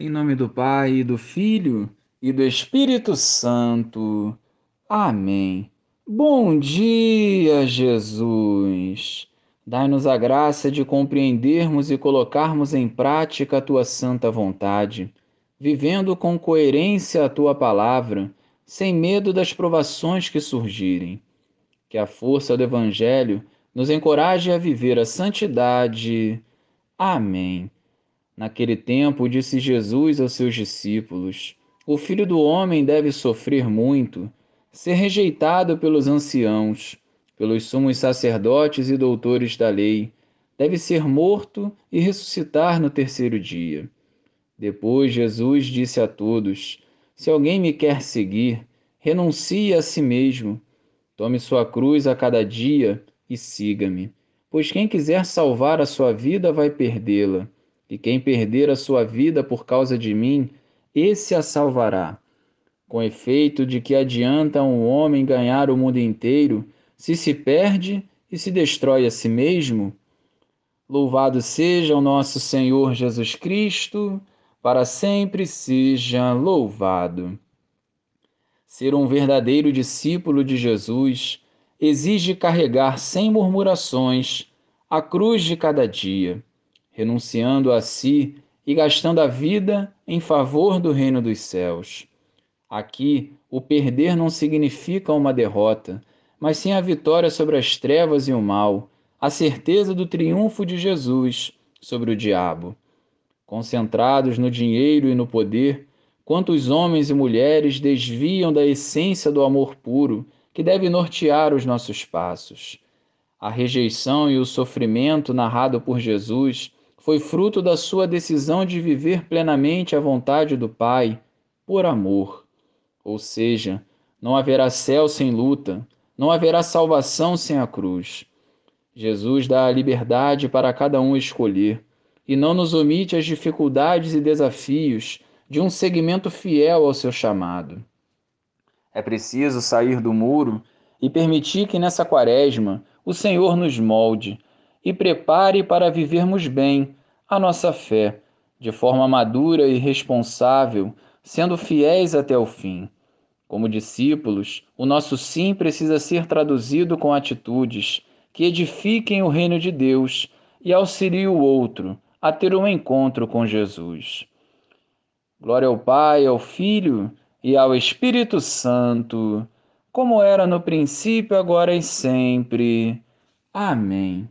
Em nome do Pai, do Filho e do Espírito Santo. Amém. Bom dia, Jesus. Dai-nos a graça de compreendermos e colocarmos em prática a tua santa vontade, vivendo com coerência a tua palavra, sem medo das provações que surgirem. Que a força do Evangelho nos encoraje a viver a santidade. Amém. Naquele tempo, disse Jesus aos seus discípulos: O filho do homem deve sofrer muito, ser rejeitado pelos anciãos, pelos sumos sacerdotes e doutores da lei, deve ser morto e ressuscitar no terceiro dia. Depois Jesus disse a todos: Se alguém me quer seguir, renuncie a si mesmo, tome sua cruz a cada dia e siga-me. Pois quem quiser salvar a sua vida vai perdê-la e quem perder a sua vida por causa de mim, esse a salvará. Com efeito, de que adianta um homem ganhar o mundo inteiro se se perde e se destrói a si mesmo? Louvado seja o nosso Senhor Jesus Cristo, para sempre seja louvado. Ser um verdadeiro discípulo de Jesus exige carregar sem murmurações a cruz de cada dia renunciando a si e gastando a vida em favor do reino dos céus. Aqui, o perder não significa uma derrota, mas sim a vitória sobre as trevas e o mal, a certeza do triunfo de Jesus sobre o diabo. Concentrados no dinheiro e no poder, quantos homens e mulheres desviam da essência do amor puro que deve nortear os nossos passos. A rejeição e o sofrimento narrado por Jesus foi fruto da sua decisão de viver plenamente a vontade do Pai por amor. Ou seja, não haverá céu sem luta, não haverá salvação sem a cruz. Jesus dá a liberdade para cada um escolher e não nos omite as dificuldades e desafios de um segmento fiel ao seu chamado. É preciso sair do muro e permitir que nessa quaresma o Senhor nos molde e prepare para vivermos bem a nossa fé, de forma madura e responsável, sendo fiéis até o fim. Como discípulos, o nosso sim precisa ser traduzido com atitudes que edifiquem o reino de Deus e auxiliem o outro a ter um encontro com Jesus. Glória ao Pai, ao Filho e ao Espírito Santo, como era no princípio, agora e sempre. Amém.